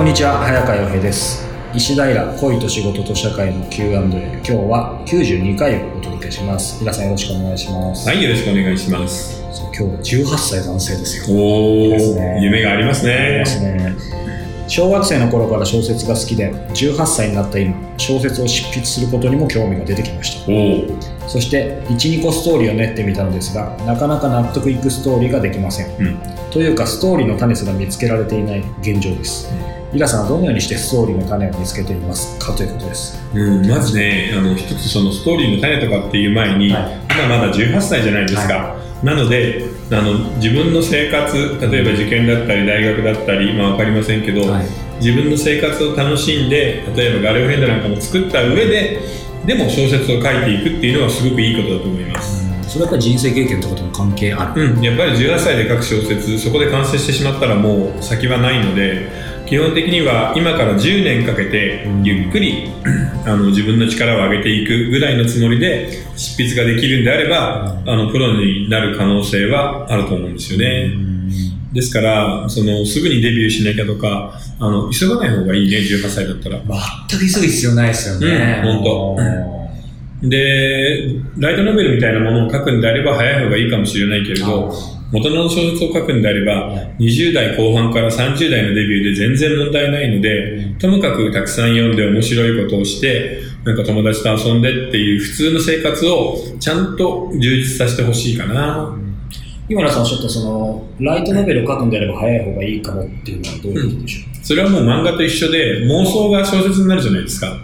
こんにちは早川洋平です。石平恋と仕事と社会の Q&A 今日は92回をお届けします。皆さんよろしくお願いします。はい、よろしくお願いします。今日は18歳男性ですよ。おいいですね。ー、夢がありますね。小学生の頃から小説が好きで18歳になった今小説を執筆することにも興味が出てきました。そして12個ストーリーを練ってみたのですがなかなか納得いくストーリーができません。うん。というかストーリーの種すら見つけられていない現状です。イラさんはどのようにしてストーリーの種を見つけていますかということです。うん、まずね、あの、一つそのストーリーの種とかっていう前に、はい。今まだ18歳じゃないですか。なので、あの、自分の生活、例えば受験だったり、大学だったり、まあわかりませんけど、はい。自分の生活を楽しんで、例えばガレオヘンダなんかも作った上で、でも小説を書いていくっていうのはすごくいいことだと思います。それはやっぱり人生経験とかとも関係ある、うん、やっぱり18歳で書く小説そこで完成してしまったらもう先はないので基本的には今から10年かけてうん。ゆっくり、あの自分の力を上げていくぐらいのつもりで執筆ができるんであれば、あのプロになる可能性はあると思うんですよね。ですからそのすぐにデビューしなきゃとかあの急がない方がいいね18歳だったら。全く急ぐ必要ないですよね、うん本でライトノベルみたいなものを書くんであれば早い方がいいかもしれないけれど元の小説を書くんであれば、20代後半から30代のデビューで全然問題ないので、ともかくたくさん読んで面白いことをして、なんか友達と遊んでっていう普通の生活をちゃんと充実させてほしいかな。今田さんおっしゃったそのライトノベルを書くんであれば早い方がいいかもっていうのはどういうことでしょそれはもう漫画と一緒で妄想が小説になるじゃないですか。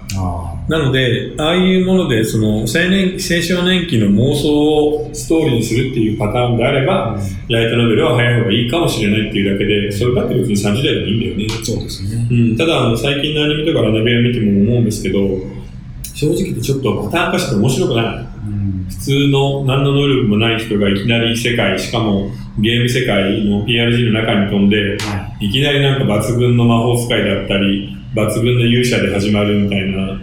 なので、ああいうもので、その青年、青少年期の妄想をストーリーにするっていうパターンであれば、ライトノベルは早い方がいいかもしれないっていうだけで、それだって別に30代でもいいんだよね。そうですね。うん、ただあの最近のアニメとかラノベを見ても思うんですけど正直言ってちょっとパターン化して面白くない。うん。普通の何の能力もない人がいきなり世界しかもゲーム世界の PRG の中に飛んではいきなりなんか抜群の魔法使いだったり抜群の勇者で始まるみたいな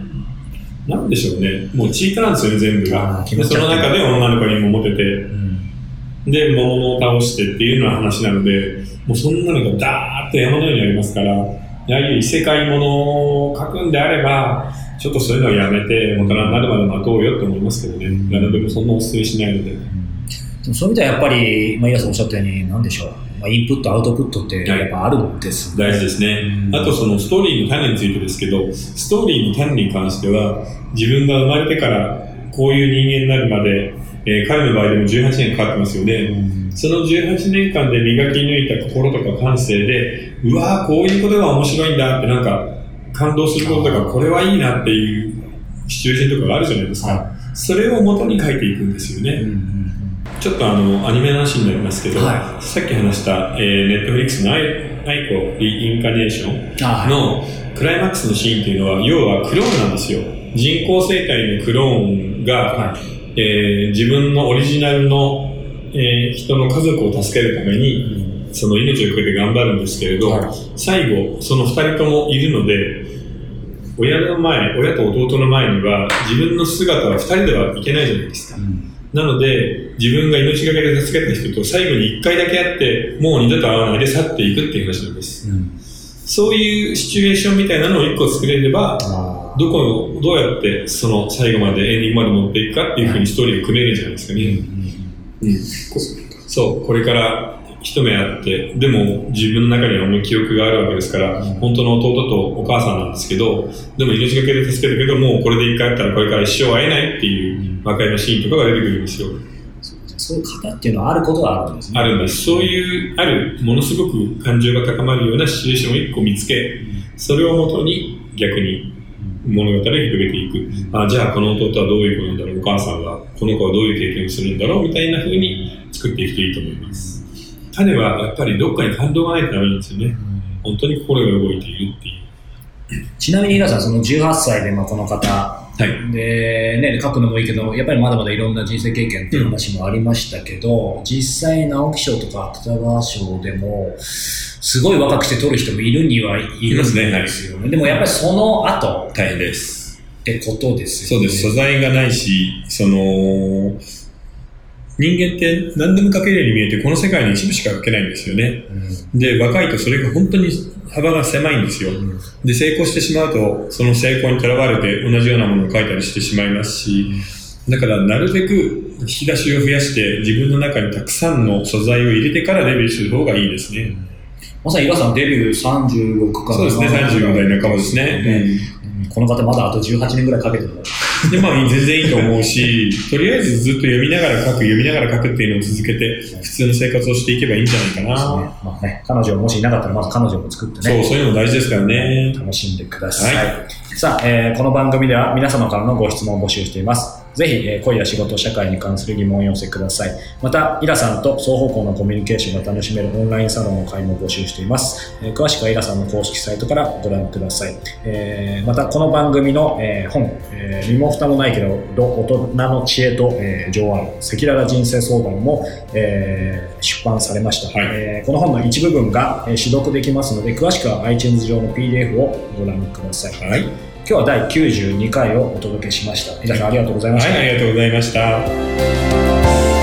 なんでしょうね。もうチートなんですよね全部が。その中で女の子にもモテて。うん。で、魔物を倒してっていうような話なので、もうそんなのがダーッと山のようにありますから、ああいう異世界ものを書くんであれば、ちょっとそういうのはやめて、大人になるまで待とうよって思いますけどね。ラノベもそんなお勧めしないので。でもそういう意味ではやっぱり、まあ、イラさんおっしゃったように、なんでしょう、まあ、インプット、アウトプットってやっぱあるんですね。大事ですねう。んあとそのストーリーの種についてですけど、ストーリーの種に関しては、自分が生まれてからこういう人間になるまで、えー彼の場合でも18年かかってますよね。うんその18年間で磨き抜いた心とか感性で、うわーこういうことが面白いんだってなんか感動することとか、これはいいなっていうシチュエーションとかがあるじゃないですか。はそれを元に書いていくんですよね。うんうんちょっとあの、アニメの話になりますけど、はさっき話した、えー、 Netflix のアイ A.I.C.O. Incarnation のクライマックスのシーンっていうのは、要はクローンなんですよ。人工生態のクローンが、はえー自分のオリジナルの、えー人の家族を助けるために、その命をかけて頑張るんですけれど、はい。最後、その二人ともいるので、親の前、親と弟の前には自分の姿は二人ではいけないじゃないですか。うんなので、自分が命がけで助けた人と最後に一回だけ会って、もう二度と会わないで去っていくっていう話なんです。うん。そういうシチュエーションみたいなのを一個作れれば、あどこをどうやってその最後までエンディングまで持っていくかっていうふうにストーリーを組めるんじゃないですかね。ーうん。こそう、これから一目会って、でも自分の中にはもう記憶があるわけですから、うん本当の弟とお母さんなんですけど、でも命がけで助けるけど、もうこれで一回会ったらこれから一生会えないっていう和解のシーンとかが出てくるんですよ。そういう方っていうのはあることがあるんですね。あるんです。そういう、ある、ものすごく感情が高まるようなシチュエーションを一個見つけ、それをもとに逆に物語を広げていく。あじゃあこの弟はどういう子なんだろう、お母さんはこの子はどういう経験をするんだろう、みたいな風に作っていくといいと思います。種はやっぱりどっかに感動がないとダメなんですよね。本当に心が動いているっていう。ちなみに皆さん、その18歳で、まあ、この方、はい。で、ね、書くのもいいけど、やっぱりまだまだいろんな人生経験っていう話もありましたけど、実際直木賞とか芥川賞でも、すごい若くして取る人もいるにはいるんいますねはいですよね。でもやっぱりその後大変です。ってことですよね。そうです。素材がないし、その、人間って何でも書けるように見えて、この世界の一部しか書けないんですよね。で、若いとそれが本当に幅が狭いんですよ。で、成功してしまうと、その成功にとらわれて同じようなものを書いたりしてしまいますし、だからなるべく引き出しを増やして自分の中にたくさんの素材を入れてからデビューする方がいいですね。まさに、伊賀さんデビュー36から。そうですね、35代半ばですね。この方まだあと18年ぐらいかけてるで、まあ、全然いいと思うし、とりあえずずっと読みながら書く、読みながら書くっていうのを続けて、普通の生活をしていけばいいんじゃないかな。ねまあね、彼女もしいなかったら、まず彼女も作ってね。そう、そういうの大事ですからね。楽しんでください。はさあ、えーこの番組では皆様からのご質問を募集しています。ぜひ、えー恋や仕事、社会に関する疑問をお寄せください。また、イラさんと双方向のコミュニケーションが楽しめるオンラインサロンの会も募集しています。えー詳しくはイラさんの公式サイトからご覧ください。えーまた、この番組の、えー本、えー身も蓋もないけど、大人の知恵と、えー上案、赤裸々人生相談も、えー出版されました、はいえーこの本の一部分が、えー、試読できますので、詳しくは iTunes 上の PDF をご覧ください。はい。今日は第92回をお届けしました。皆さんありがとうございました。はい、ありがとうございました。